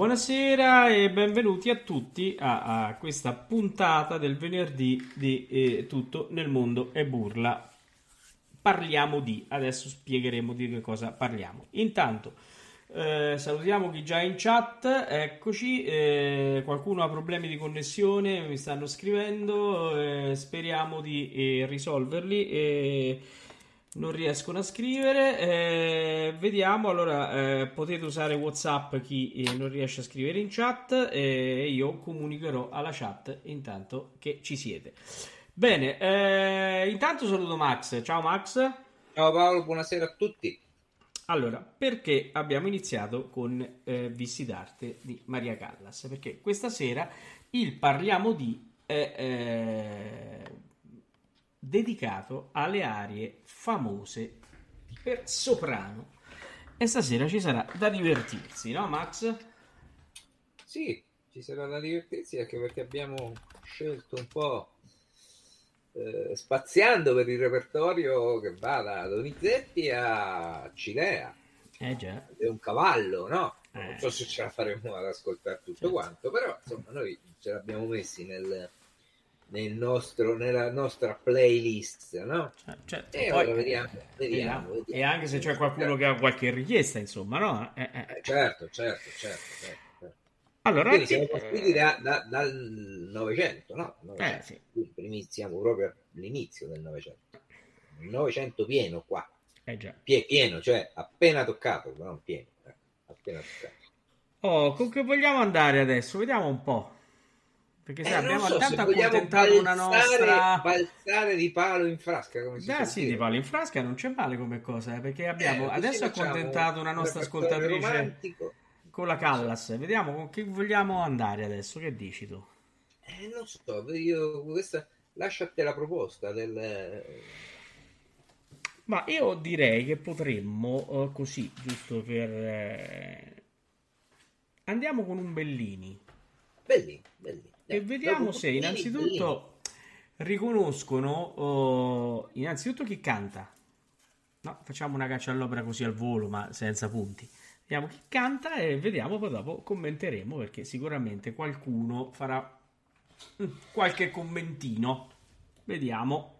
Buonasera e benvenuti a tutti a, a questa puntata del venerdì di eh, Tutto nel mondo è burla. Parliamo di, adesso spiegheremo di che cosa parliamo. Intanto eh, salutiamo chi già è in chat, eccoci, eh, qualcuno ha problemi di connessione, mi stanno scrivendo, eh, speriamo di eh, risolverli. Non riescono a scrivere. Eh, vediamo. Allora, eh, potete usare WhatsApp chi eh, non riesce a scrivere in chat e io comunicherò alla chat intanto che ci siete. Bene, eh, intanto saluto Max. Ciao Max. Ciao Paolo, buonasera a tutti. Allora, perché abbiamo iniziato con eh, Vissi d'arte di Maria Callas? Perché questa sera il parliamo di eh, dedicato alle arie famose per soprano. E stasera ci sarà da divertirsi, no Max? Sì, ci sarà da divertirsi anche perché abbiamo scelto un po' eh, spaziando per il repertorio che va da Donizetti a Cilea. Eh già. È un cavallo, no? Non Eh. so se ce la faremo ad ascoltare tutto Certo. quanto, però insomma noi ce l'abbiamo messi nel, nel nostro, nella nostra playlist, no? Cioè, certo, E poi- ora vediamo, vediamo, vediamo. E anche se c'è qualcuno che ha qualche richiesta, insomma, no? Eh, eh. Eh, certo, certo, certo, certo, certo. Allora, Quindi siamo eh, partiti da- da- dal Novecento, no? Eh, sì. Primi- siamo proprio all'inizio del Novecento. Il Novecento pieno qua, eh già. Pie- pieno, cioè appena toccato, ma non pieno, eh, appena toccato. Oh, con che vogliamo andare adesso? Vediamo un po'. Perché se Eh, abbiamo so, tanto accontentato una nostra... balzare di palo in frasca, come si suol sì, dire. di palo in frasca non c'è male come cosa, eh, perché abbiamo Eh, adesso accontentato una un nostra ascoltatrice romantico. con la Callas. Vediamo con chi vogliamo andare adesso. Che dici tu? Eh, non so, io questa lascia a te la proposta del Ma io direi che potremmo, eh, così, giusto per... eh, Andiamo con un Bellini. Bellini, Bellini. E Eh, vediamo se innanzitutto riconoscono oh, innanzitutto chi canta. No, facciamo una caccia all'opera così al volo, ma senza punti. Vediamo chi canta e vediamo poi dopo commenteremo perché sicuramente qualcuno farà qualche commentino. Vediamo.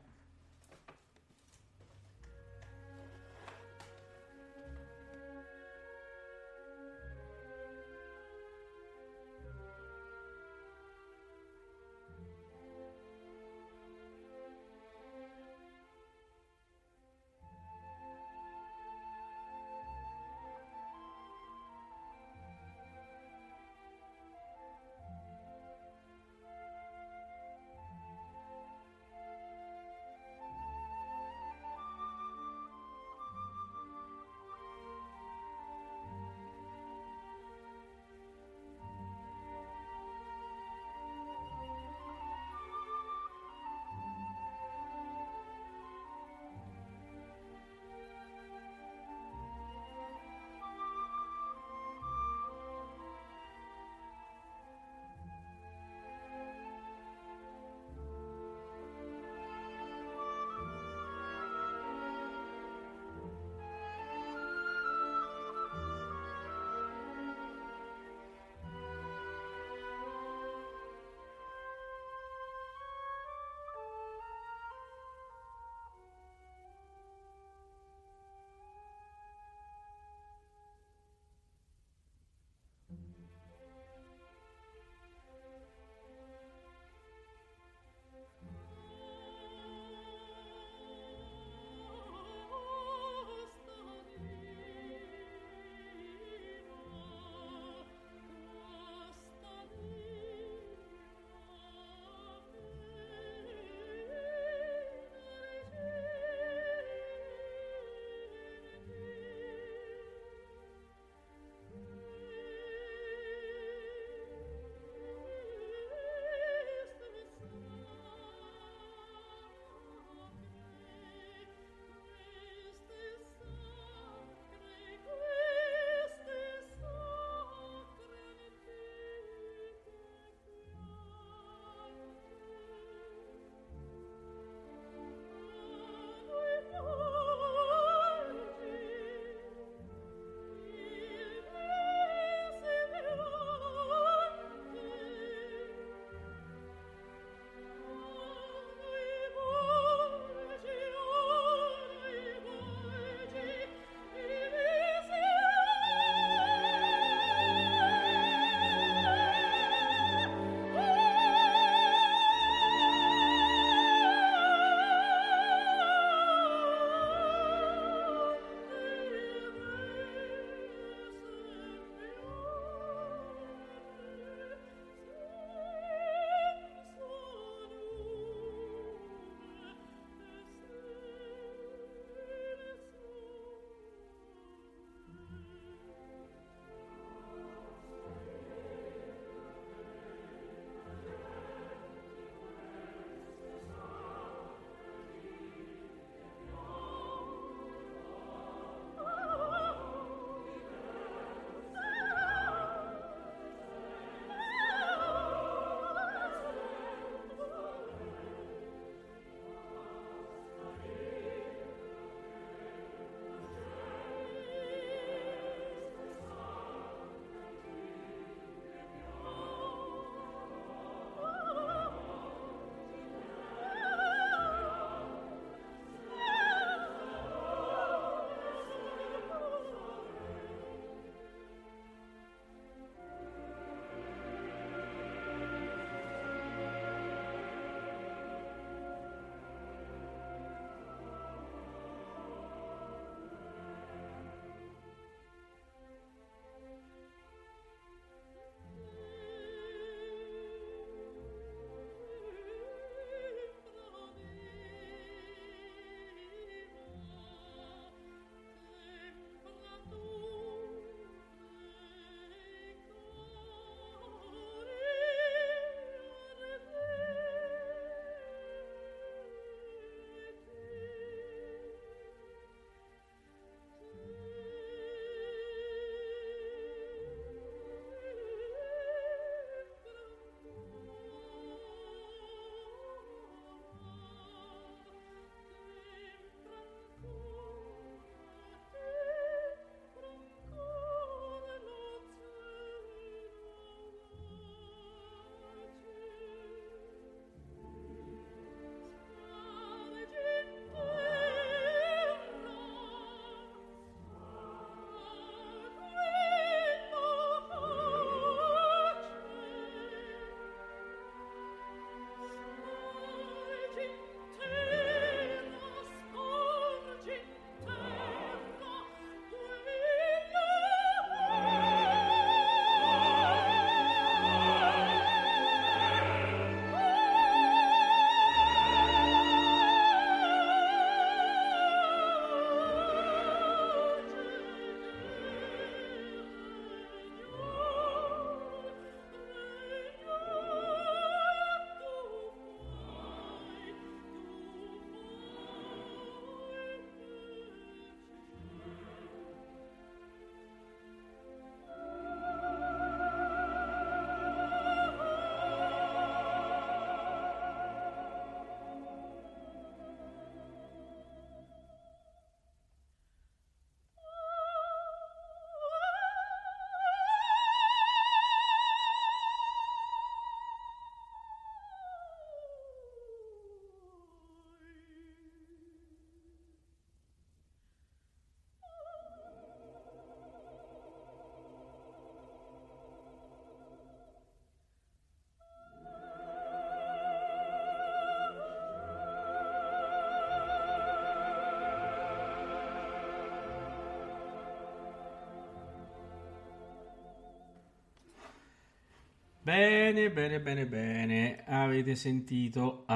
Bene, bene, bene, bene. Avete sentito uh,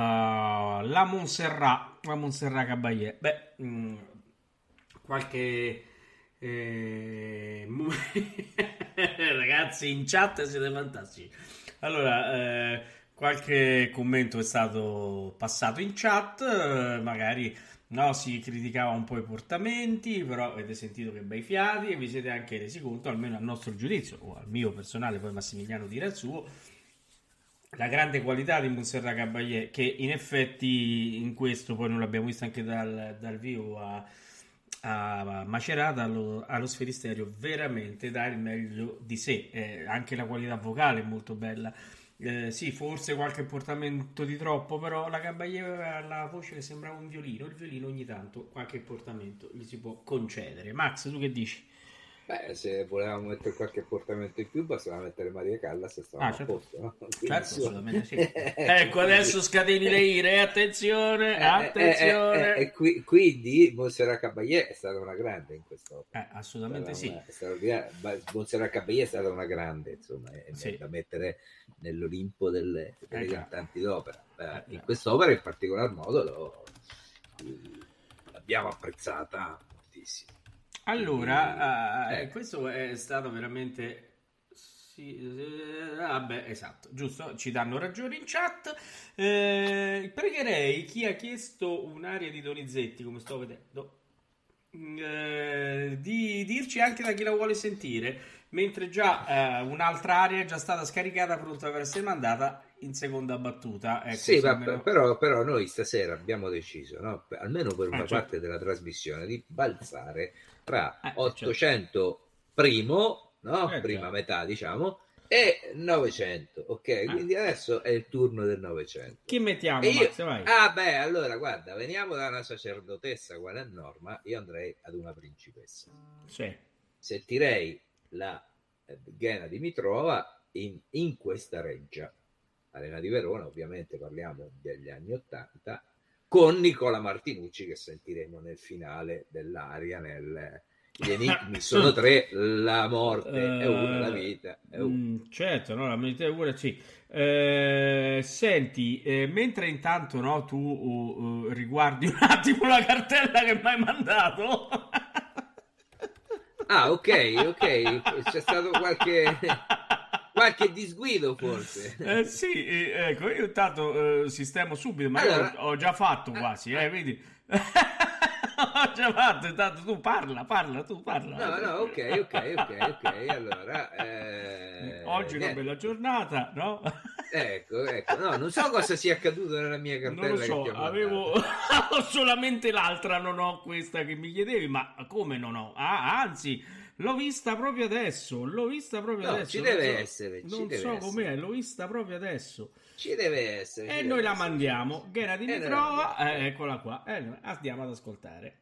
la Montserrat, la Montserrat Caballé. Beh, mh, mm, qualche... Eh, ragazzi in chat siete fantastici. Allora, eh, qualche commento è stato passato in chat, eh, magari no, si criticava un po' i portamenti, però avete sentito che bei fiati e vi siete anche resi conto, almeno al nostro giudizio, o al mio personale, poi Massimiliano dirà il suo, la grande qualità di Montserrat Caballé, che in effetti in questo, poi non l'abbiamo visto anche dal, dal vivo a, a Macerata, allo, allo Sferisterio, veramente dà il meglio di sé, eh, anche la qualità vocale è molto bella eh, sì, forse qualche portamento di troppo, però la Caballé aveva la voce che sembrava un violino. Il violino ogni tanto qualche portamento gli si può concedere. Max, tu che dici? Beh, se volevamo mettere qualche portamento in più, bastava mettere Maria Callas e stavamo ah, certo. a posto. No? Certo, sì. ecco, adesso scateni le ire, attenzione, eh, attenzione. Eh, eh, eh qui, quindi Monserrat Caballé è stata una grande in quest'opera. Eh, assolutamente sì. Monserrat Caballé è stata una grande, insomma, è sì. da mettere nell'Olimpo delle, delle cantanti d'opera. in quest'opera in particolar modo lo, l'abbiamo apprezzata moltissimo. Allora, eh, eh, questo è stato veramente... Sì, eh, vabbè, esatto, giusto, ci danno ragione in chat. Eh, pregherei chi ha chiesto un'aria di Donizetti, come sto vedendo, eh, di dirci anche da chi la vuole sentire, mentre già eh, un'altra aria è già stata scaricata pronta per essere mandata in seconda battuta. Ecco, sì, ma però, però, noi stasera abbiamo deciso, no? almeno per una ah, parte della trasmissione, di balzare tra eh, 800 certo. primo, no? eh, prima certo. metà diciamo, e 900, ok? Ah. Quindi adesso è il turno del 900. Chi mettiamo, io... Max, vai. Ah beh, allora guarda, veniamo da una sacerdotessa quale è Norma, io andrei ad una principessa. Sì. Sentirei la eh, Ghena Dimitrova in, in questa reggia. Arena di Verona, ovviamente parliamo degli anni 80, con Nicola Martinucci che sentiremo nel finale dell'aria nel, gli enigmi sono tre, la morte è una, la vita è una. Mm, certo, no, la vita è una, sì. Eh, senti, eh, mentre intanto no, tu uh, uh, riguardi un attimo la cartella che mi hai mandato. ah, ok, ok, c'è stato qualche qualche disguido forse. Eh, sì, ecco, io intanto eh, sistemo subito, ma allora, ho, già fatto eh, quasi, eh, vedi. ho già fatto, intanto tu parla, parla, tu parla. No, no, ok, ok, ok, ok, allora... Eh, Oggi è una bella giornata, no? Ecco, ecco, no, non so cosa sia accaduto nella mia cartella. Non lo so, avevo ho solamente l'altra, non ho questa che mi chiedevi, ma come non ho? Ah, anzi L'ho vista proprio adesso. L'ho vista proprio no, adesso. Ci deve so, essere. non deve so essere. com'è, l'ho vista proprio adesso. Ci deve essere. E noi la essere. mandiamo. Ghera di Nitrova, eh, eccola qua. Eh, andiamo ad ascoltare.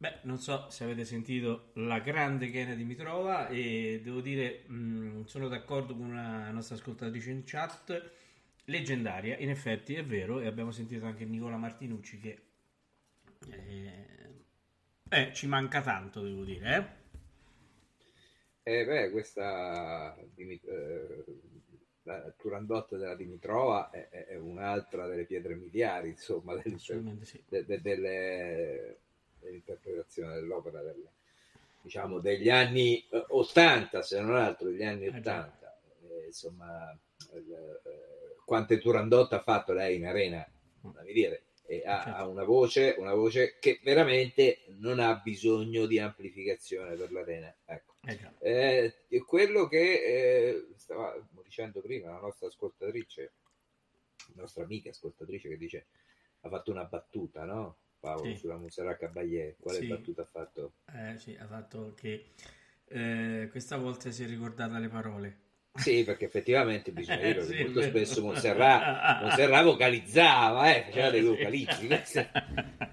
Beh, non so se avete sentito la grande Kena Dimitrova e devo dire, mh, sono d'accordo con una nostra ascoltatrice in chat, leggendaria, in effetti è vero, e abbiamo sentito anche Nicola Martinucci che eh, eh, ci manca tanto, devo dire. Eh, eh beh, questa eh, la Turandot della Dimitrova è, è, un'altra delle pietre miliari, insomma, del, sì. de, de, delle l'interpretazione dell'opera del, diciamo, degli anni 80, se non altro degli anni 80. Eh, insomma, eh, quante Turandot ha fatto lei in arena, fammi dire, e ha, certo. ha una, voce, una voce che veramente non ha bisogno di amplificazione per l'arena. Ecco. Eh, eh quello che eh, stava dicendo prima la nostra ascoltatrice, la nostra amica ascoltatrice che dice ha fatto una battuta, no? Paolo, sì. sulla Monserrat Caballé. Quale sì. battuta ha fatto? Eh, sì, ha fatto che eh, questa volta si è ricordata le parole. Sì, perché effettivamente bisogna dire che molto spesso Monserrat, Monserrat vocalizzava, eh, faceva dei vocalizzi.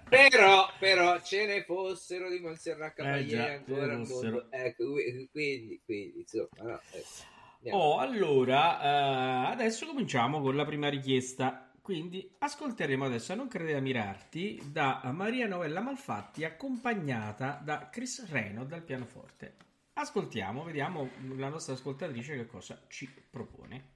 però, però ce ne fossero di Monserrat eh, Caballé eh, ancora ancora. Ecco, quindi, quindi insomma, no, ecco. Oh, allora, uh, adesso cominciamo con la prima richiesta. Quindi ascolteremo adesso Non crede a mirarti da Maria Novella Malfatti accompagnata da Chris Reno dal pianoforte. Ascoltiamo, vediamo la nostra ascoltatrice che cosa ci propone.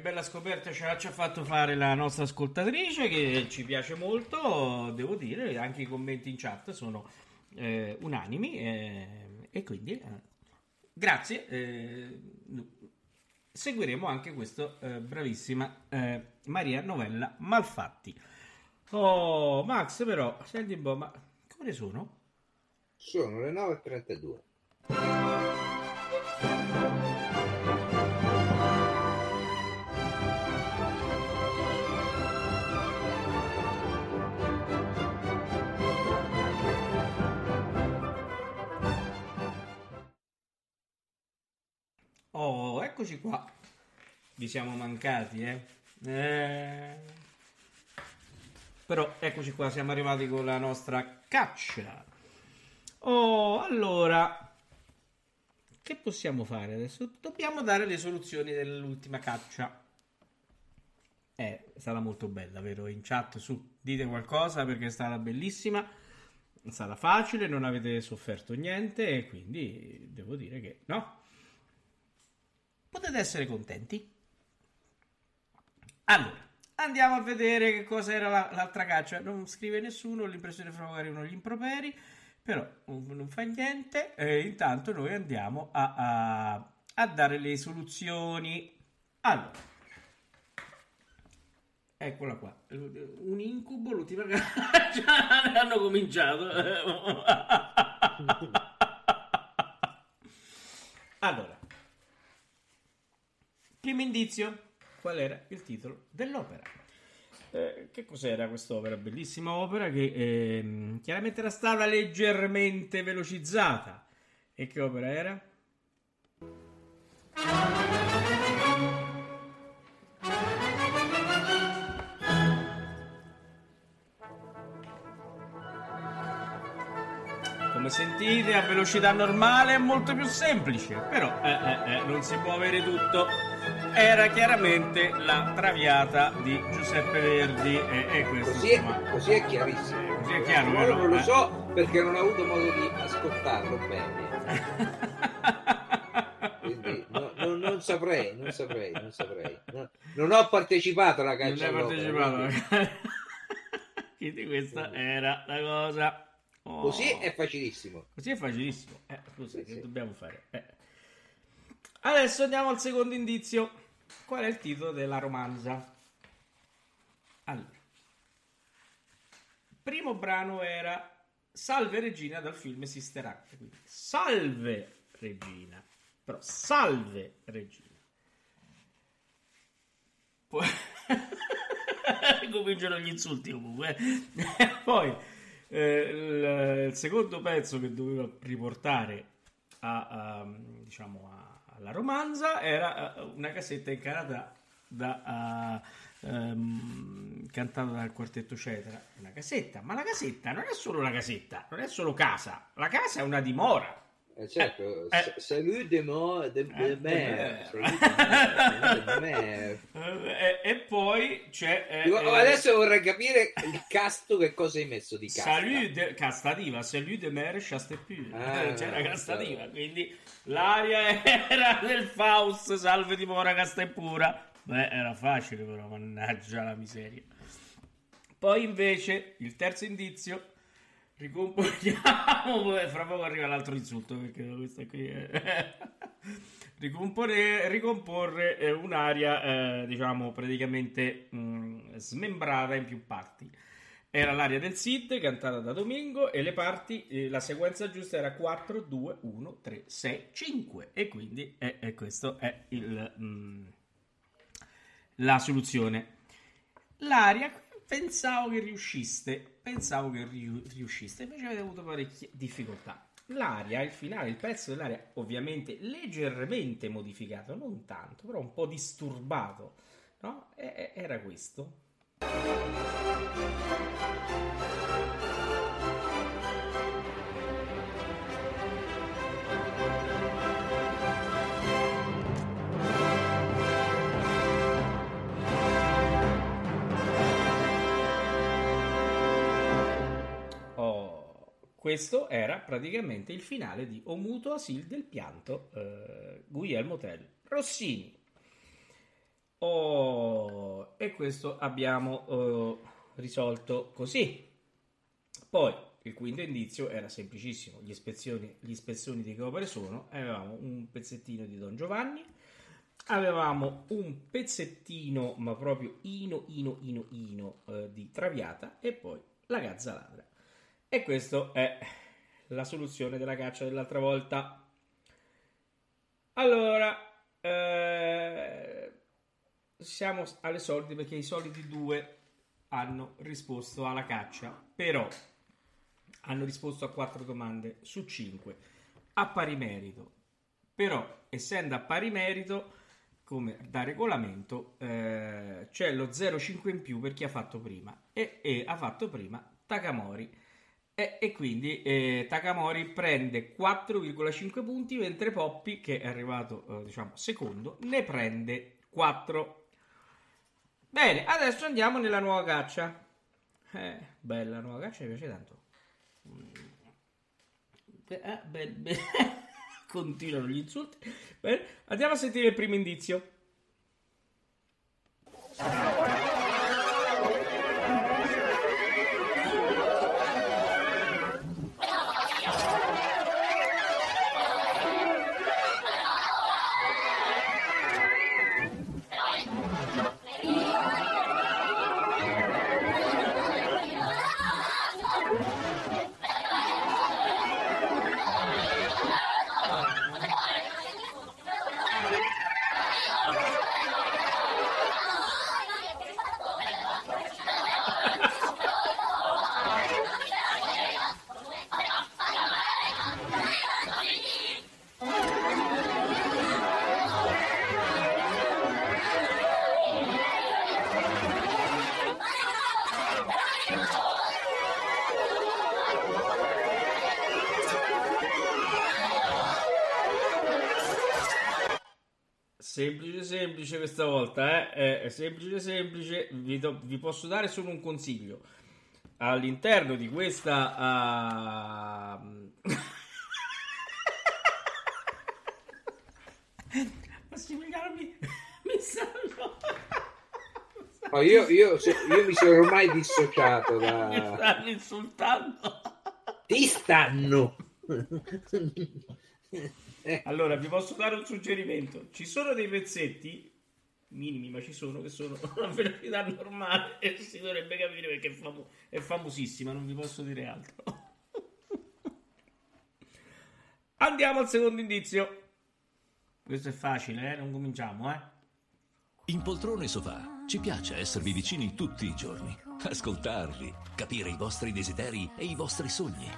Bella scoperta ci ha, ci ha fatto fare la nostra ascoltatrice che ci piace molto, devo dire, anche i commenti in chat sono eh, unanimi eh, e quindi eh, grazie. eh, seguiremo anche questa bravissima eh, Maria Novella Malfatti. Oh, Max, però, senti un po', ma come sono? Sono le 9.32. eccoci qua. Vi siamo mancati, eh? eh... Però eccoci qua, siamo arrivati con la nostra caccia. Oh, allora, che possiamo fare adesso? Dobbiamo dare le soluzioni dell'ultima caccia. Eh, è stata molto bella, vero? In chat su, dite qualcosa perché è stata bellissima. È stata facile, non avete sofferto niente e quindi devo dire che no, potete essere contenti. Allora, andiamo a vedere che cosa era la, l'altra caccia. Non scrive nessuno, l'impressione fra magari uno gli improperi, però non fa niente. E intanto noi andiamo a, a, a dare le soluzioni. Allora, eccola qua. Un incubo, l'ultima caccia. Hanno cominciato. allora, Primo indizio, qual era il titolo dell'opera? Eh, che cos'era quest'opera? Bellissima opera che eh, chiaramente era stata leggermente velocizzata. E che opera era? Come sentite, a velocità normale è molto più semplice, però eh, eh, eh, non si può avere tutto era chiaramente la Traviata di Giuseppe Verdi e, e questo così, è, così è chiarissimo. così è chiaro, no, non lo eh. so perché non ho avuto modo di ascoltarlo bene. Quindi no, no, non saprei non saprei non saprei. No, non ho partecipato alla caccia non hai partecipato quindi. Questa era la cosa. Oh. così è facilissimo. Così è facilissimo. Eh, scusa sì, che sì. dobbiamo fare? Eh. Adesso andiamo al secondo indizio. Qual è il titolo della romanza? Allora, primo brano era Salve Regina dal film Sister Act. Quindi, salve Regina. Però salve Regina. Poi cominciano gli insulti comunque. Poi eh, il, il, secondo pezzo che doveva riportare a, a diciamo a la romanza era uh, una cassetta incarata da, uh, um, cantata dal quartetto Cetera. Una casetta, ma la casetta non è solo una casetta, non è solo casa, la casa è una dimora. Eh certo, eh, eh, salut de mo de, de, eh, me. e, poi c'è eh, Dico, oh, adesso vorrei capire il casto che cosa hai messo di casta. Salut de, castativa salut de mer chastepur ah, c'era castativa so. quindi l'aria era del Faust salve di mora castepura. Beh era facile però mannaggia la miseria. Poi invece il terzo indizio ricomponiamo. Fra poco arriva l'altro insulto perché questa qui è Ricompone, ricomporre eh, un'aria eh, diciamo praticamente mh, mm, smembrata in più parti. Era l'aria del Sid cantata da Domingo e le parti eh, la sequenza giusta era 4 2 1 3 6 5 e quindi è, è questo è il, mh, mm, la soluzione. L'aria pensavo che riusciste, pensavo che riusciste, invece avete avuto parecchie difficoltà. L'aria, il finale, il pezzo dell'aria, ovviamente leggermente modificato, non tanto, però un po' disturbato, no? E, era questo. Questo era praticamente il finale di O muto asil del pianto eh, Guglielmo Tell Rossini. Oh, e questo abbiamo eh, risolto così. Poi il quinto indizio era semplicissimo: gli, ispezioni, gli ispezioni di che opere sono. Avevamo un pezzettino di Don Giovanni, avevamo un pezzettino, ma proprio ino, ino, ino, ino eh, di Traviata e poi la gazza ladra. E questa è la soluzione della caccia dell'altra volta. Allora, eh, siamo alle solite perché i soliti due hanno risposto alla caccia, però hanno risposto a quattro domande su cinque a pari merito. Però, essendo a pari merito, come da regolamento, eh, c'è lo 0,5 in più per chi ha fatto prima e, e ha fatto prima Takamori. E, e quindi eh, Takamori prende 4,5 punti, mentre Poppi, che è arrivato eh, diciamo secondo, ne prende 4. Bene, adesso andiamo nella nuova caccia. Eh, bella la nuova caccia, mi piace tanto. Eh, beh, beh. Continuano gli insulti. Bene, andiamo a sentire il primo indizio. Semplice, semplice. Vi, do- vi posso dare solo un consiglio. All'interno di questa... Uh... Massimiliano mi, mi salvo. Oh, io, io, io, mi sono ormai dissociato da... Mi stanno insultando. Ti stanno. allora, vi posso dare un suggerimento. Ci sono dei pezzetti minimi, ma ci sono che sono una velocità normale e si dovrebbe capire perché è, famo- è famosissima, non vi posso dire altro. Andiamo al secondo indizio. Questo è facile, eh? Non cominciamo, eh? In poltrone sofà ci piace esservi vicini tutti i giorni, ascoltarli, capire i vostri desideri e i vostri sogni,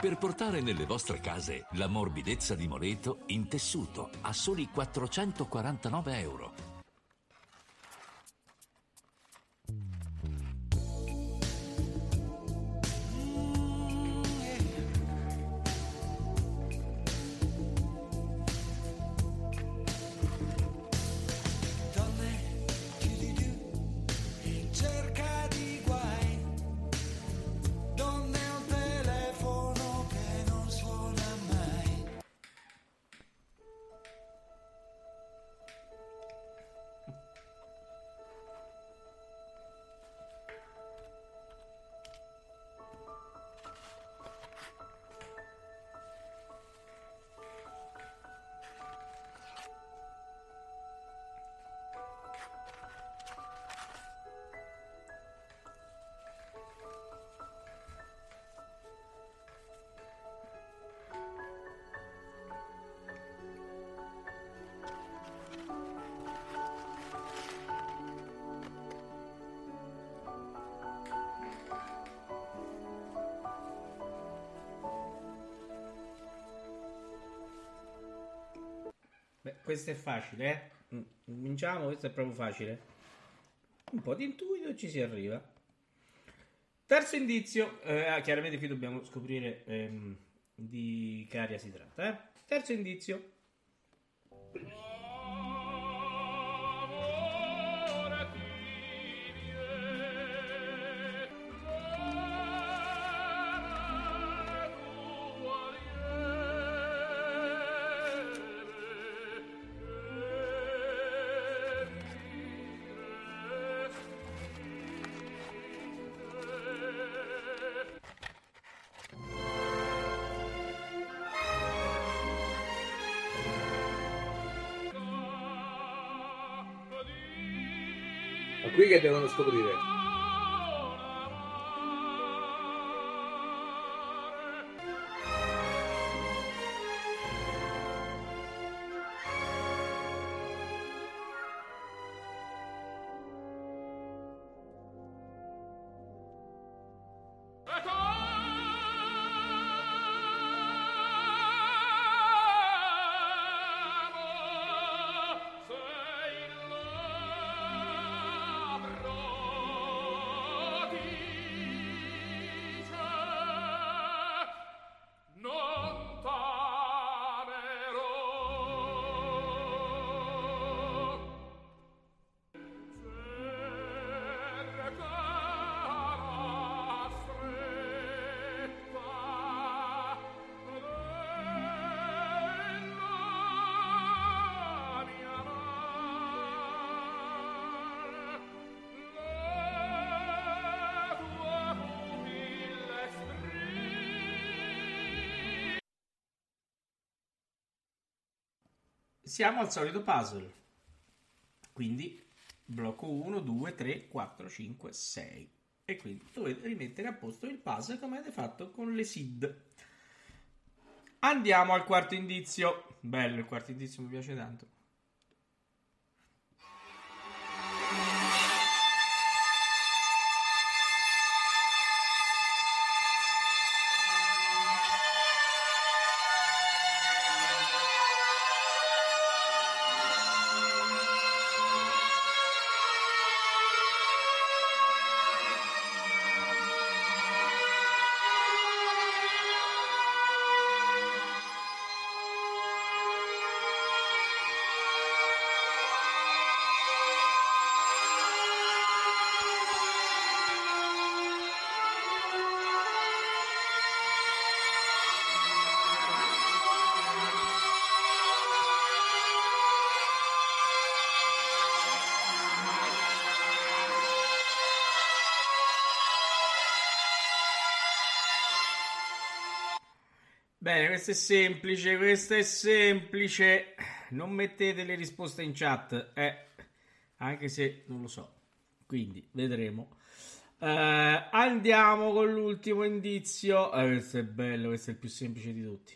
per portare nelle vostre case la morbidezza di Moreto in tessuto a soli 449 euro. Questo è facile, eh? Cominciamo, questo è proprio facile. Un po' di intuito e ci si arriva. Terzo indizio, eh, chiaramente qui dobbiamo scoprire ehm, di aria si tratta. Eh? Terzo indizio, Siamo al solito puzzle. Quindi blocco 1, 2, 3, 4, 5, 6. E quindi dovete rimettere a posto il puzzle come avete fatto con le SID. Andiamo al quarto indizio. Bello, il quarto indizio mi piace tanto. Bene, questo è semplice, questo è semplice. Non mettete le risposte in chat, eh, anche se non lo so. Quindi vedremo. Eh, andiamo con l'ultimo indizio. Eh, questo è bello, questo è il più semplice di tutti.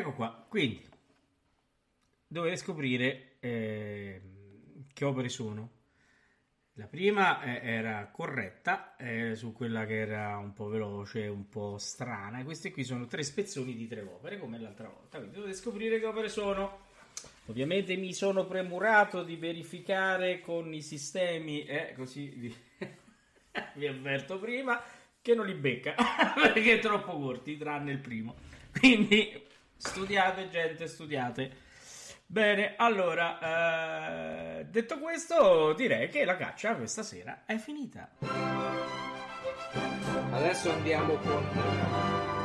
Ecco qua, quindi dovete scoprire ehm, che opere sono. La prima eh, era corretta, eh, su quella che era un po' veloce, un po' strana. Queste qui sono tre spezzoni di tre opere, come l'altra volta. Quindi dovete scoprire che opere sono. Ovviamente mi sono premurato di verificare con i sistemi, eh, così vi, vi avverto prima, che non li becca, perché è troppo corti, tranne il primo. Quindi studiate, gente, studiate. Bene, allora, eh, detto questo, direi che la caccia questa sera è finita. Adesso andiamo con...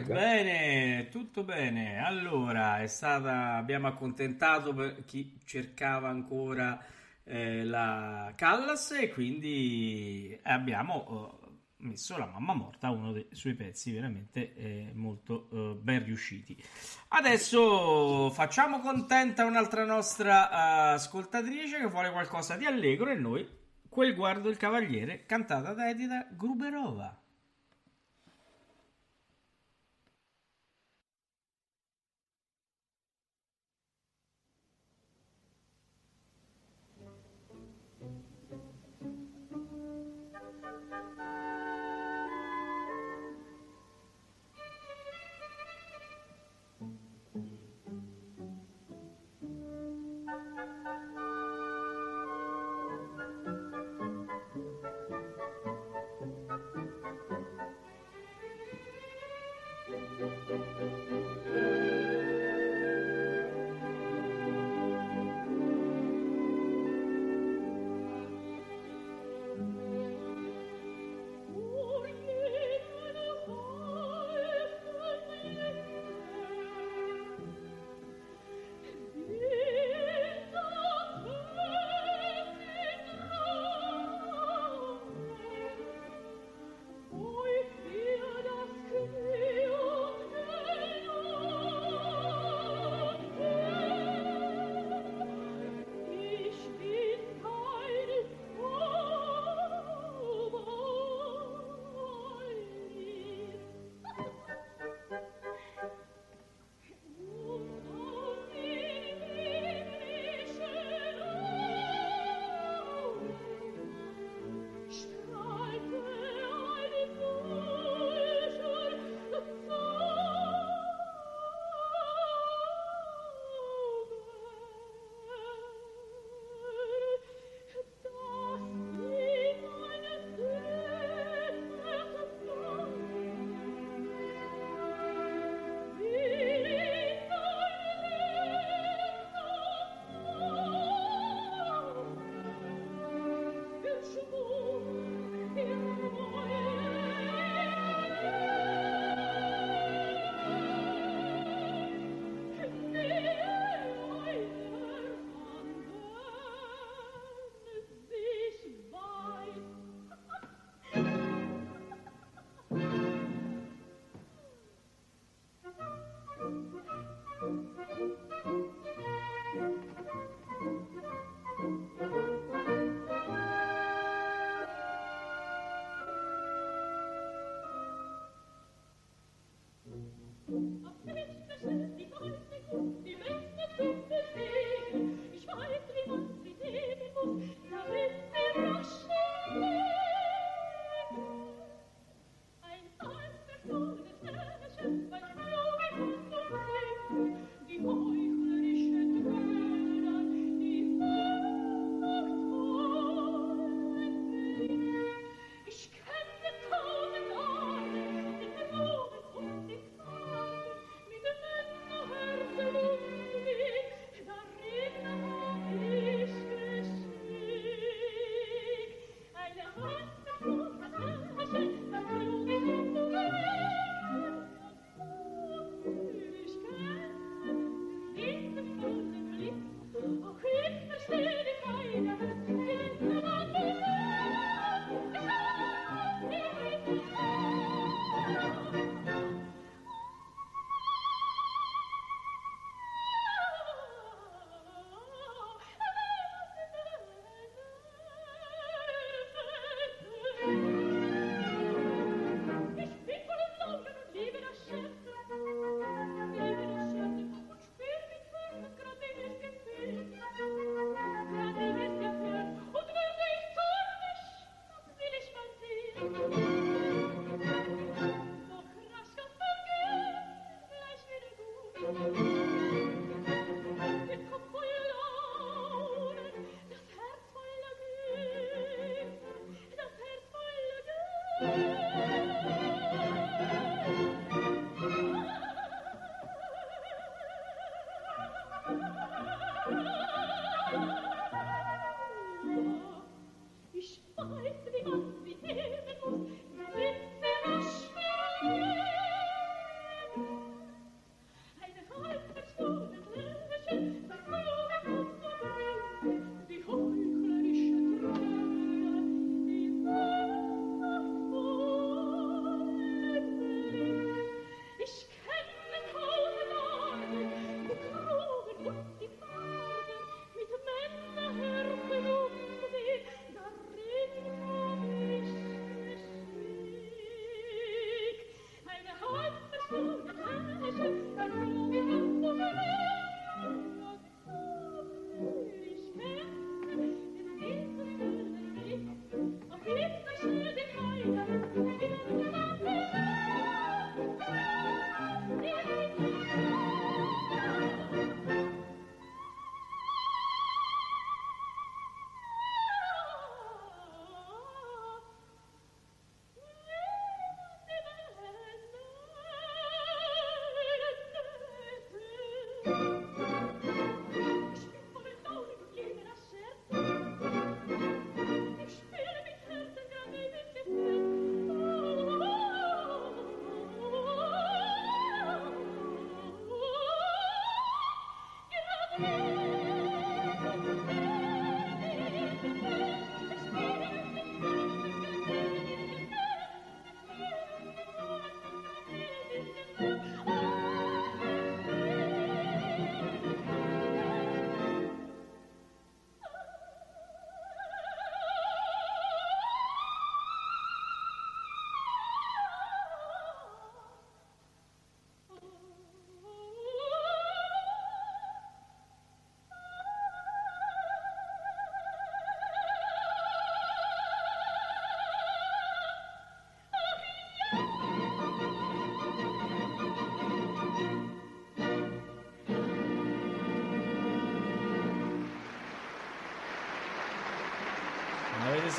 Right. Bene, tutto bene. Allora, è stata, abbiamo accontentato per chi cercava ancora eh, la Callas e quindi abbiamo eh, messo la mamma morta, uno dei suoi pezzi veramente eh, molto eh, ben riusciti. Adesso facciamo contenta un'altra nostra eh, ascoltatrice che vuole qualcosa di allegro e noi quel guardo il cavaliere cantata da Edita Gruberova.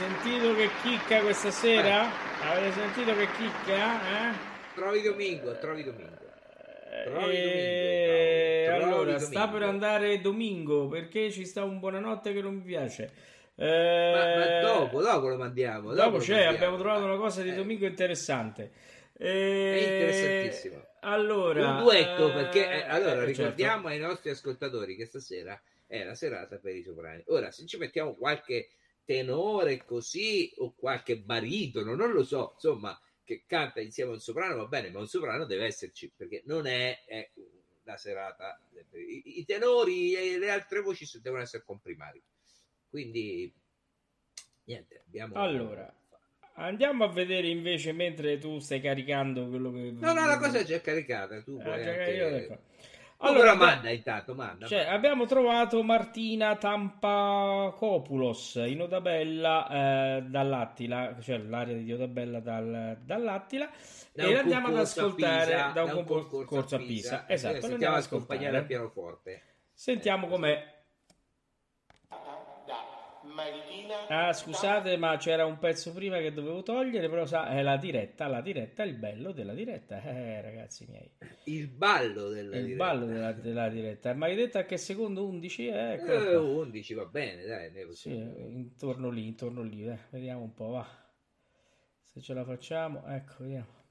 Sentito che chicca questa sera? Avete sentito che chicca? Eh? Trovi Domingo, trovi Domingo. Trovi Eh, Domingo, Paolo, allora, trovi sta Domingo. per andare Domingo perché ci sta un buonanotte che non mi piace. Ma, Eh, ma dopo, dopo lo mandiamo. dopo lo c'è, mandiamo. abbiamo trovato una cosa di Eh, Domingo interessante. È Eh, interessantissimo. Allora, un duetto eh, perché eh, allora eh, ricordiamo ai nostri ascoltatori che stasera è la serata per i soprani. Ora, se ci mettiamo qualche tenore così o qualche baritono, non lo so, insomma, che canta insieme a un soprano va bene, ma un soprano deve esserci perché non è, è la serata. I, i tenori e le altre voci devono essere comprimari. Quindi, niente, abbiamo. Allora, Andiamo a vedere invece mentre tu stai caricando quello che... No, no, la cosa è già caricata. Tu Eh, puoi già anche- Allora, abbiamo- manda intanto, manda. Cioè, abbiamo trovato Martina Tampacopulos in Odabella eh, dall'Attila, cioè l'area di Odabella dal, dall'Attila, Da e un andiamo ad ascoltare Pisa, da un concorso, concorso a Pisa. Eh, Esatto, sentiamo andiamo ad accompagnare al ascoltare. pianoforte. Sentiamo com'è. da Martina Ah, scusate, ma c'era un pezzo prima che dovevo togliere, però sa, è la diretta, la diretta è il bello della diretta, eh, ragazzi miei. Il ballo della Il diretta. ballo della, della diretta. Ma hai detto che secondo 11? Eh, ecco Eh, qua. 11 va bene, dai. Sì, intorno lì, intorno lì, eh. Vediamo un po', va. Se ce la facciamo, ecco, vediamo.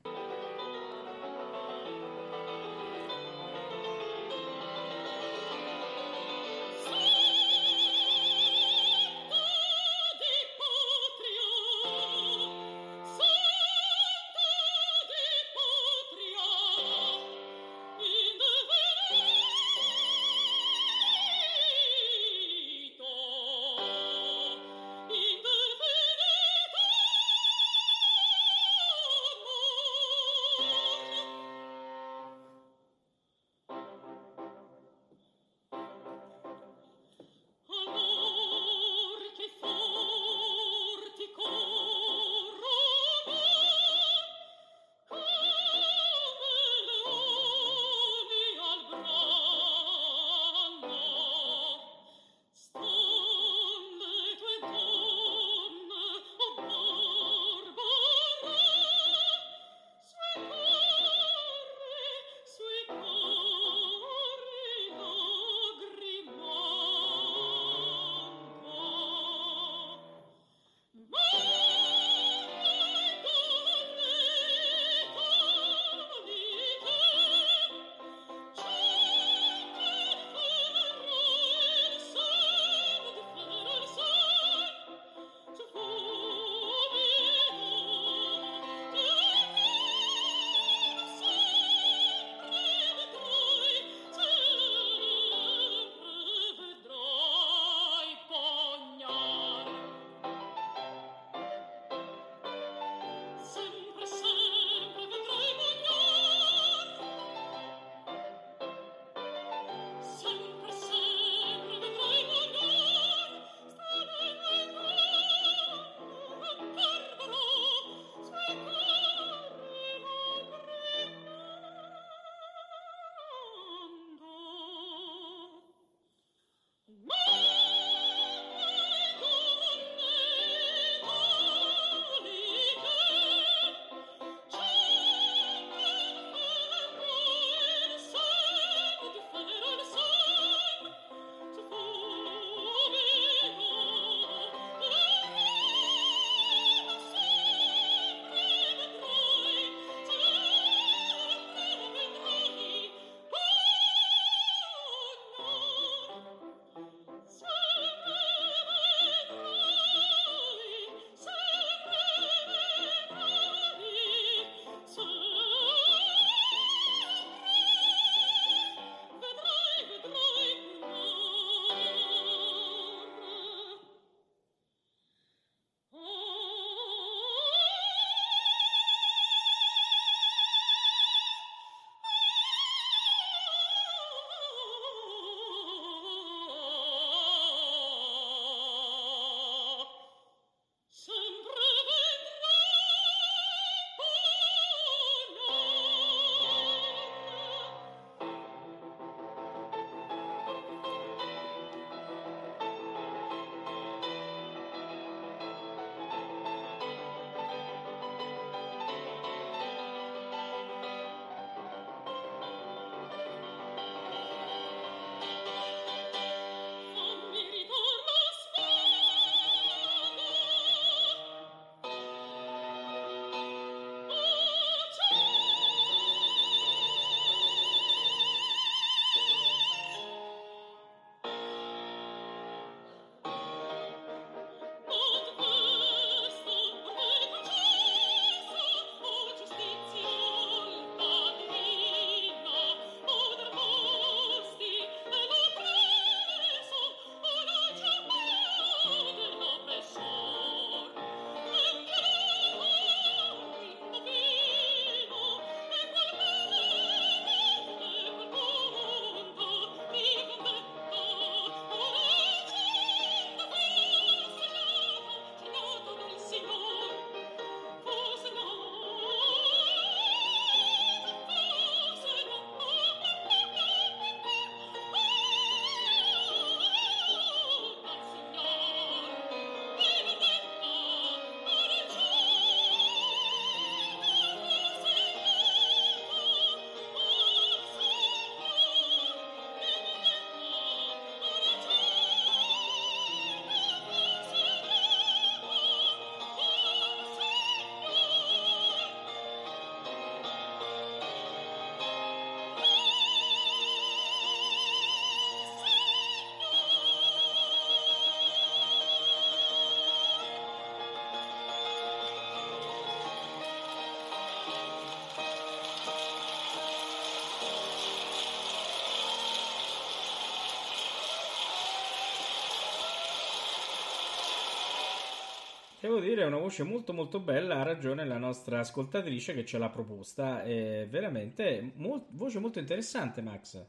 Devo dire, è una voce molto molto bella, ha ragione la nostra ascoltatrice che ce l'ha proposta, è veramente mol- voce molto interessante Max.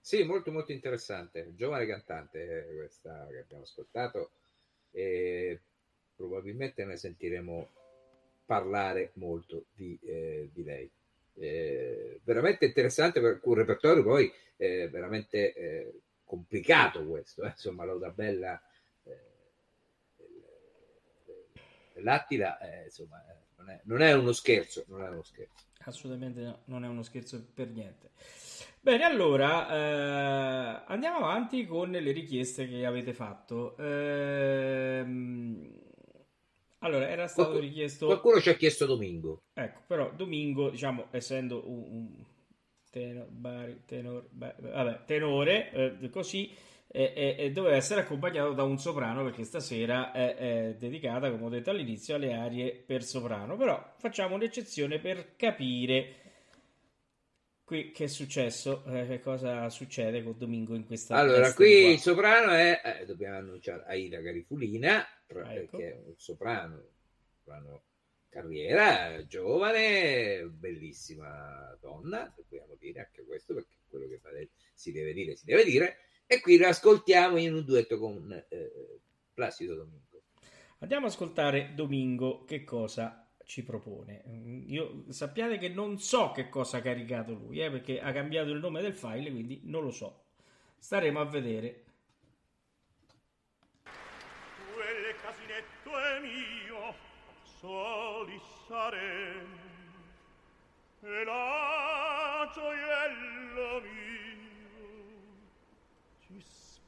Sì, molto molto interessante, giovane cantante eh, questa che abbiamo ascoltato e probabilmente ne sentiremo parlare molto di, eh, di lei. Eh, veramente interessante per un repertorio poi eh, veramente eh, complicato questo, eh, insomma, Loda Bella eh, L'attila, eh, insomma, eh, non è, non è uno scherzo, non è uno scherzo. Assolutamente no, non è uno scherzo per niente. Bene, allora eh, andiamo avanti con le richieste che avete fatto. Ehm, allora, era stato Qualcuno- richiesto. Qualcuno ci ha chiesto Domingo. Ecco, però Domingo, diciamo, essendo un, un tenor, bari- tenor- ba- vabbè, tenore, eh, così, eh, eh, eh, doveva essere accompagnato da un soprano perché stasera è, è dedicata, come ho detto all'inizio, alle arie per soprano. Però facciamo un'eccezione per capire qui che è successo, eh, che cosa succede con Domingo in questa Allora, qui qua. il soprano è, eh, dobbiamo annunciare Aida Garifulina, Ah, ecco. che è un soprano, soprano carriera, giovane, bellissima donna, dobbiamo dire anche questo, perché quello che va de- si deve dire, si deve dire, e qui ascoltiamo in un duetto con eh, Placido Domingo. Andiamo ad ascoltare Domingo che cosa ci propone. Mm, Io sappiate che non so che cosa ha caricato lui, eh, perché ha cambiato il nome del file, quindi non lo so. Staremo a vedere. Quel casinetto è mio, soli saremo, e la gioiello mio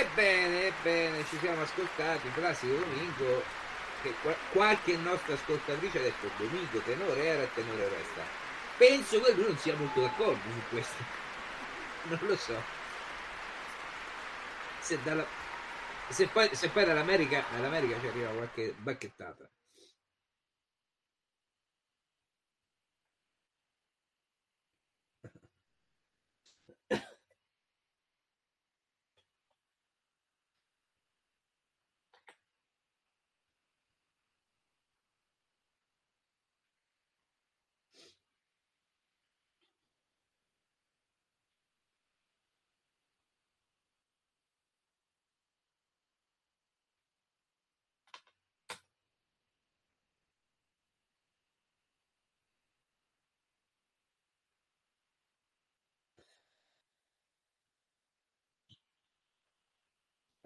Ebbene, ebbene, ci siamo ascoltati Placido Domingo, che qua- qualche nostra ascoltatrice ha detto Domingo tenore era e tenore resta. Penso che lui non sia molto d'accordo su questo. Non lo so. Se, dalla- se poi, se poi dall'America, dall'America ci arriva qualche bacchettata.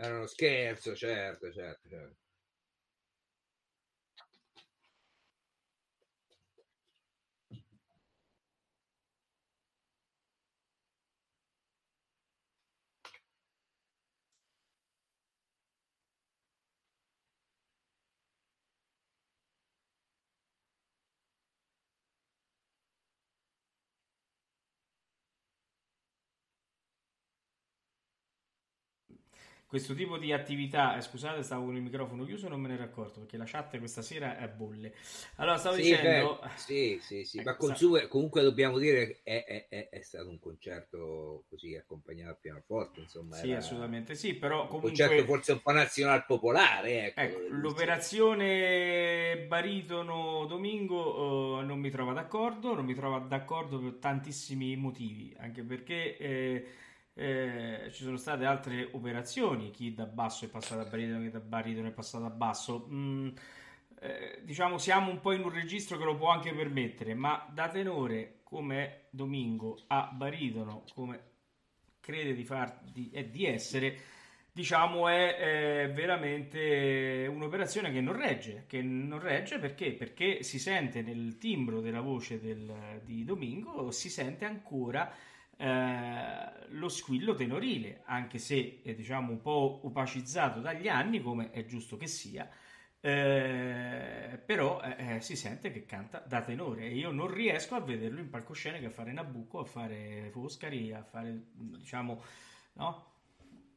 Era uno scherzo, certo, certo, certo. Questo tipo di attività, eh, scusate, stavo con il microfono chiuso, non me ne ero accorto perché la chat questa sera è bolle. Allora, stavo Sì, dicendo, beh, sì, sì, sì, Ecco, ma con su- comunque dobbiamo dire che è, è- è- stato un concerto così accompagnato al pianoforte, insomma, sì, assolutamente sì, però un comunque concerto forse un po' nazional popolare, ecco. Ecco, l'operazione baritono Domingo eh, non mi trova d'accordo, non mi trova d'accordo per tantissimi motivi, anche perché eh, eh, ci sono state altre operazioni, chi da basso è passato a baritono, chi da baritono è passato a basso. Mm, eh, diciamo siamo un po' in un registro che lo può anche permettere, ma da tenore come Domingo a baritono come crede di, far, di, eh, di essere, diciamo è eh, veramente un'operazione che non regge, che non regge perché? Perché si sente nel timbro della voce del- di Domingo, si sente ancora eh, lo squillo tenorile, anche se è diciamo un po' opacizzato dagli anni, come è giusto che sia. eh, però eh, eh, si sente che canta da tenore e io non riesco a vederlo in palcoscenico a fare Nabucco, a fare Foscari, a fare diciamo no?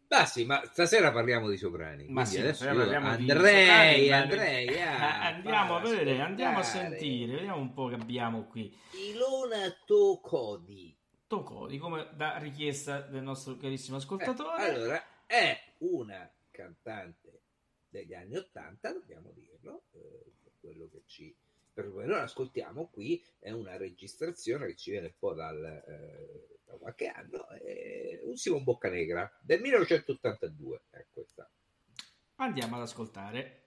Ah sì, ma stasera parliamo di soprani. Ma sì, adesso parliamo di andrei, soprani, ma- andrei a andiamo a vedere, andiamo a ascoltare sentire, vediamo un po' che abbiamo qui. Ilona Tocodi. Tocodi, come da richiesta del nostro carissimo ascoltatore. Eh, allora, è una cantante degli anni Ottanta, dobbiamo dirlo, eh, quello che ci... Per quello che ascoltiamo qui è una registrazione che ci viene un po' dal, eh, da qualche anno, è un Simon Boccanegra del 1982, è questa. Andiamo ad ascoltare.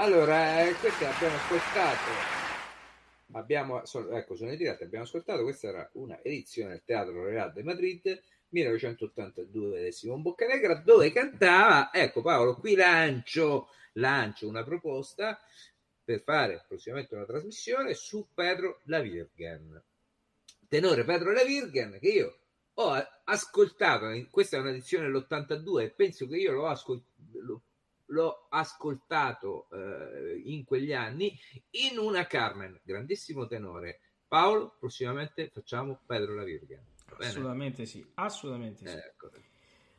Allora, eh, queste abbiamo ascoltato. Abbiamo, ecco, sono diretta, abbiamo ascoltato. Questa era una edizione del Teatro Real de Madrid 1982 di Simon Boccanegra, dove cantava. Ecco, Paolo, qui lancio, lancio una proposta per fare prossimamente una trasmissione su Pedro La Virgen. Tenore Pedro La Virgen, che io ho ascoltato, questa è un'edizione dell'82 e penso che io l'ho, ascol- l'ho- l'ho ascoltato eh, in quegli anni in una Carmen, grandissimo tenore. Paolo, prossimamente facciamo Pedro La Virgen. Assolutamente sì, assolutamente sì. Ecco.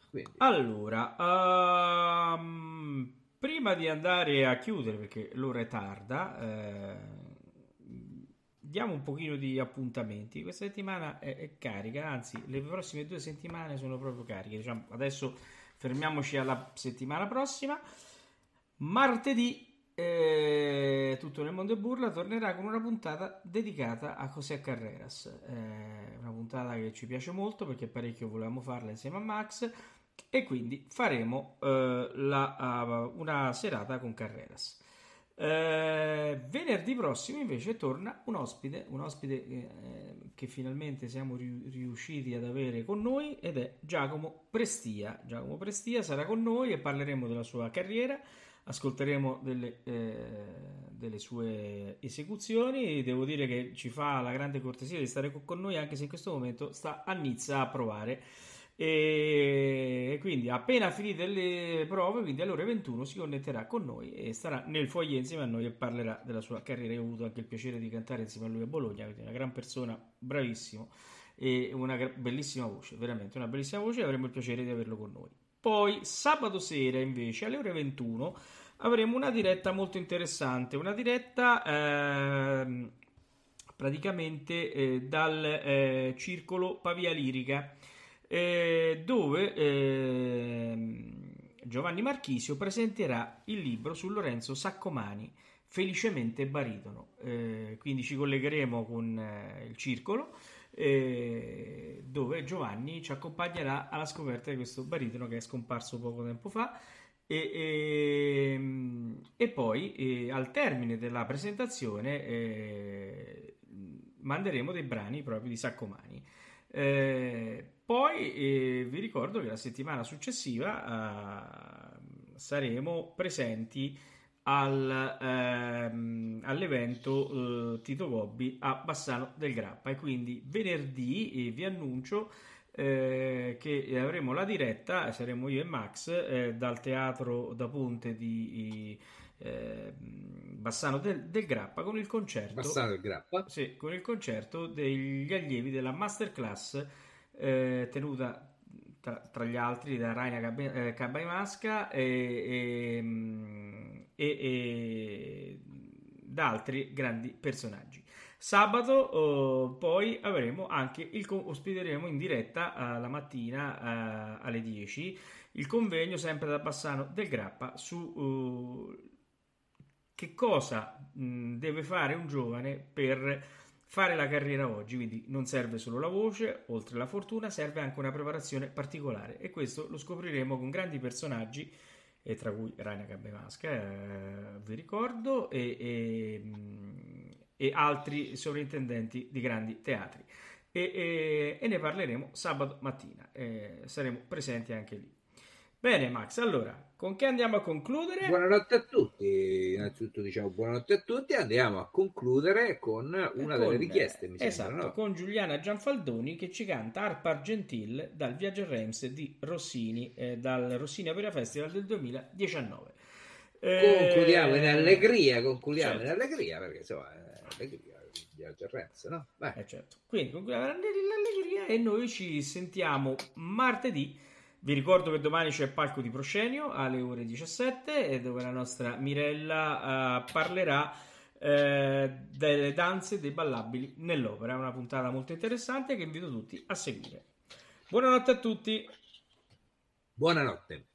Quindi, Allora, ehm, prima di andare a chiudere, perché l'ora è tarda, eh, diamo un pochino di appuntamenti. Questa settimana è, è carica, anzi, le prossime due settimane sono proprio cariche. Diciamo, adesso fermiamoci alla settimana prossima. Martedì, eh, tutto nel mondo è burla tornerà con una puntata dedicata a José Carreras. Eh, una puntata che ci piace molto perché parecchio volevamo farla insieme a Max e quindi faremo eh, la- uh, una serata con Carreras. Eh, venerdì prossimo invece torna un ospite, un ospite eh, che finalmente siamo riu- riusciti ad avere con noi ed è Giacomo Prestia. Giacomo Prestia sarà con noi e parleremo della sua carriera, ascolteremo delle, eh, delle sue esecuzioni. Devo dire che ci fa la grande cortesia di stare co- con noi anche se in questo momento sta a Nizza a provare. E quindi appena finite le prove, quindi alle ore 21 si connetterà con noi e starà nel foyer insieme a noi e parlerà della sua carriera. Io ho avuto anche il piacere di cantare insieme a lui a Bologna, quindi una gran persona, bravissimo e una bellissima voce, veramente una bellissima voce avremo il piacere di averlo con noi. Poi sabato sera invece alle ore 21 avremo una diretta molto interessante, una diretta ehm, praticamente eh, dal eh, circolo Pavia Lirica eh, dove ehm, Giovanni Marchisio presenterà il libro su Lorenzo Saccomani, Felicemente baritono. Eh, quindi ci collegheremo con eh, il circolo eh, dove Giovanni ci accompagnerà alla scoperta di questo baritono che è scomparso poco tempo fa. E, e- e poi eh, al termine della presentazione eh, manderemo dei brani proprio di Saccomani. Eh, poi eh, vi ricordo che la settimana successiva eh, saremo presenti al, ehm, all'evento eh, Tito Gobbi a Bassano del Grappa e quindi venerdì eh, vi annuncio eh, che avremo la diretta, saremo io e Max eh, dal teatro da Ponte di eh, Bassano del, del Grappa con il concerto Bassano del Grappa. sì, con il concerto degli allievi della masterclass eh, tenuta tra, tra gli altri da Raina eh, Cabaimasca e, e, mm, e- e da altri grandi personaggi. Sabato oh, poi avremo anche il ospiteremo in diretta eh, la mattina eh, alle 10 il convegno sempre da Bassano del Grappa su eh, che cosa mh, deve fare un giovane per fare la carriera oggi. Quindi non serve solo la voce, oltre alla fortuna, serve anche una preparazione particolare. E questo lo scopriremo con grandi personaggi, e tra cui Raina Cabbemasca, eh, vi ricordo, e, e, mh, e altri sovrintendenti di grandi teatri. E- e ne parleremo sabato mattina. Eh, saremo presenti anche lì. Bene, Max, allora, con che andiamo a concludere? Buonanotte a tutti, innanzitutto diciamo buonanotte a tutti, andiamo a concludere con una delle Con- richieste, mi esatto, sembra, no? con Giuliana Gianfaldoni che ci canta Arpa Argentil dal Viaggio Reims di Rossini, eh, dal Rossini Opera Festival del 2019. Eh, Concludiamo in allegria, concludiamo certo. in allegria, perché insomma, è allegria, il viaggio Renzo, no? Vai. Eh, certo. Quindi concludiamo l'allegria e noi ci sentiamo martedì. Vi ricordo che domani c'è il palco di Proscenio alle ore 17 e dove la nostra Mirella eh, parlerà eh, delle danze dei ballabili nell'opera. È una puntata molto interessante che invito tutti a seguire. Buonanotte a tutti. Buonanotte.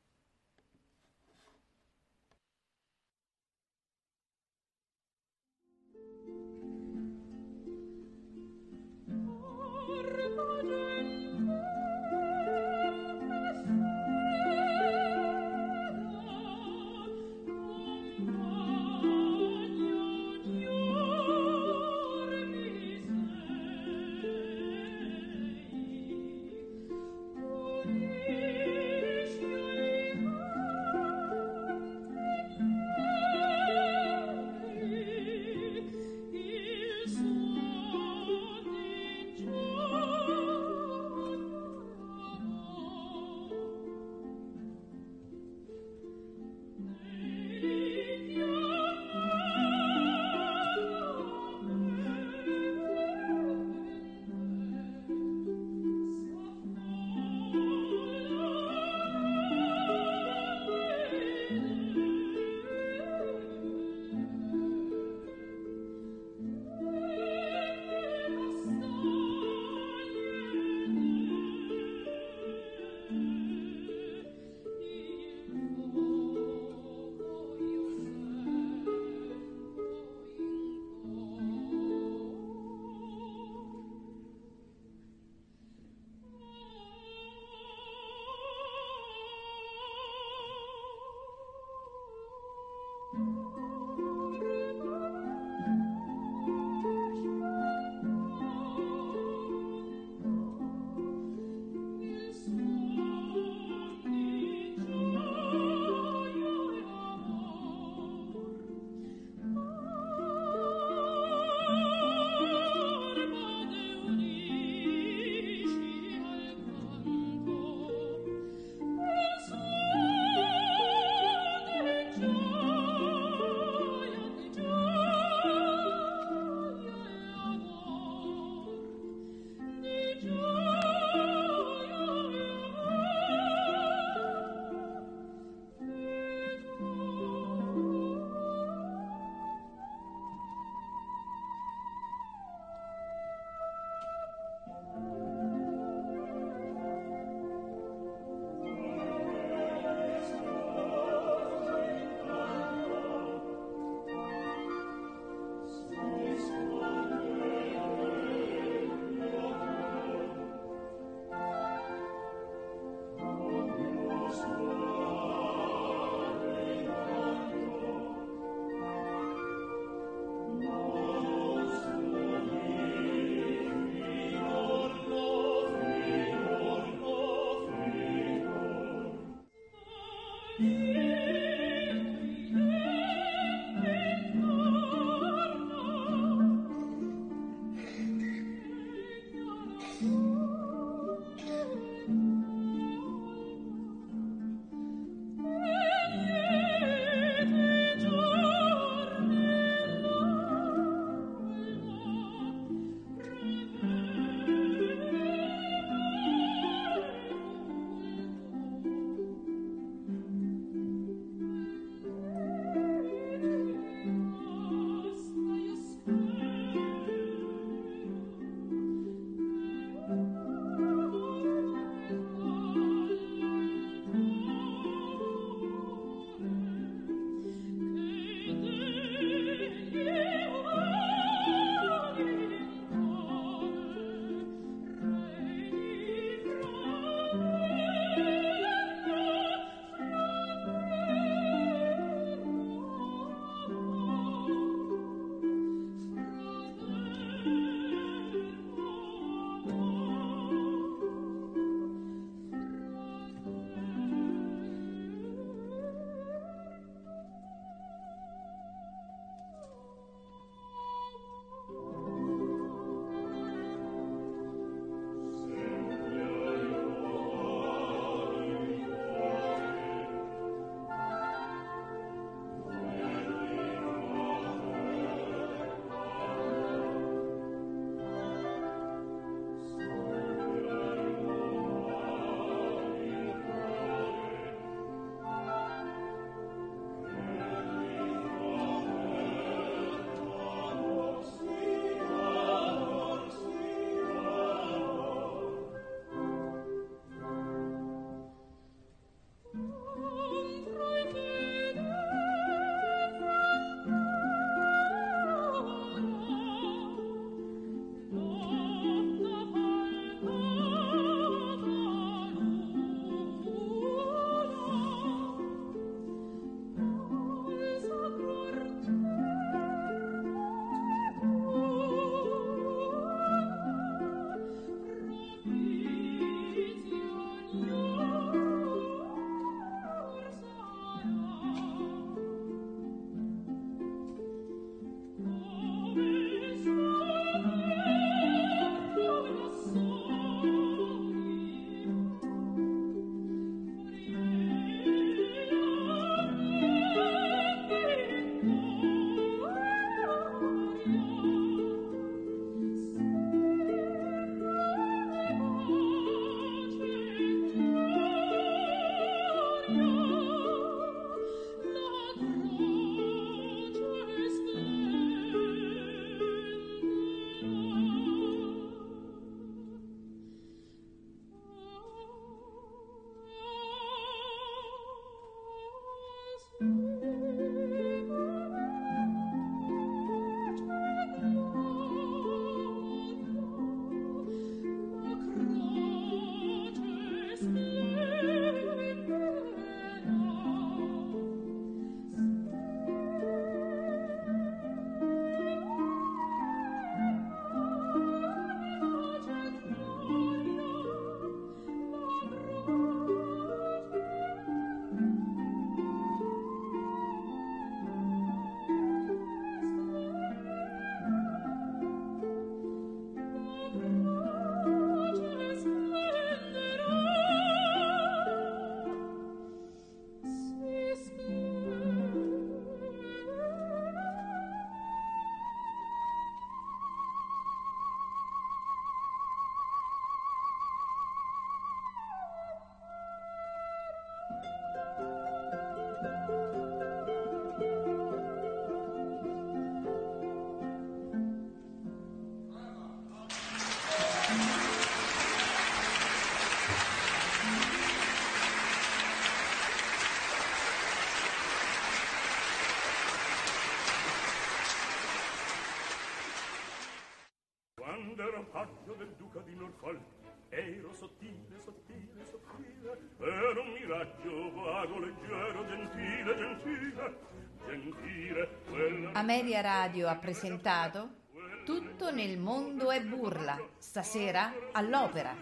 saggio del duca di Norfolk. Ero sottile, sottile, sottile ero un miraggio vago, leggero, gentile, gentile. Gentile quella... Ameria Radio ha presentato Tutto nel mondo è burla. Stasera all'opera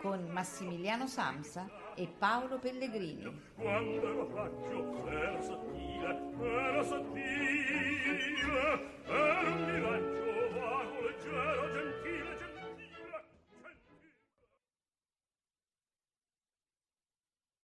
con Massimiliano Samsa e Paolo Pellegrini. Quando ero faccio ero sottile, ero sottile ero un miraggio vago, leggero, gentile.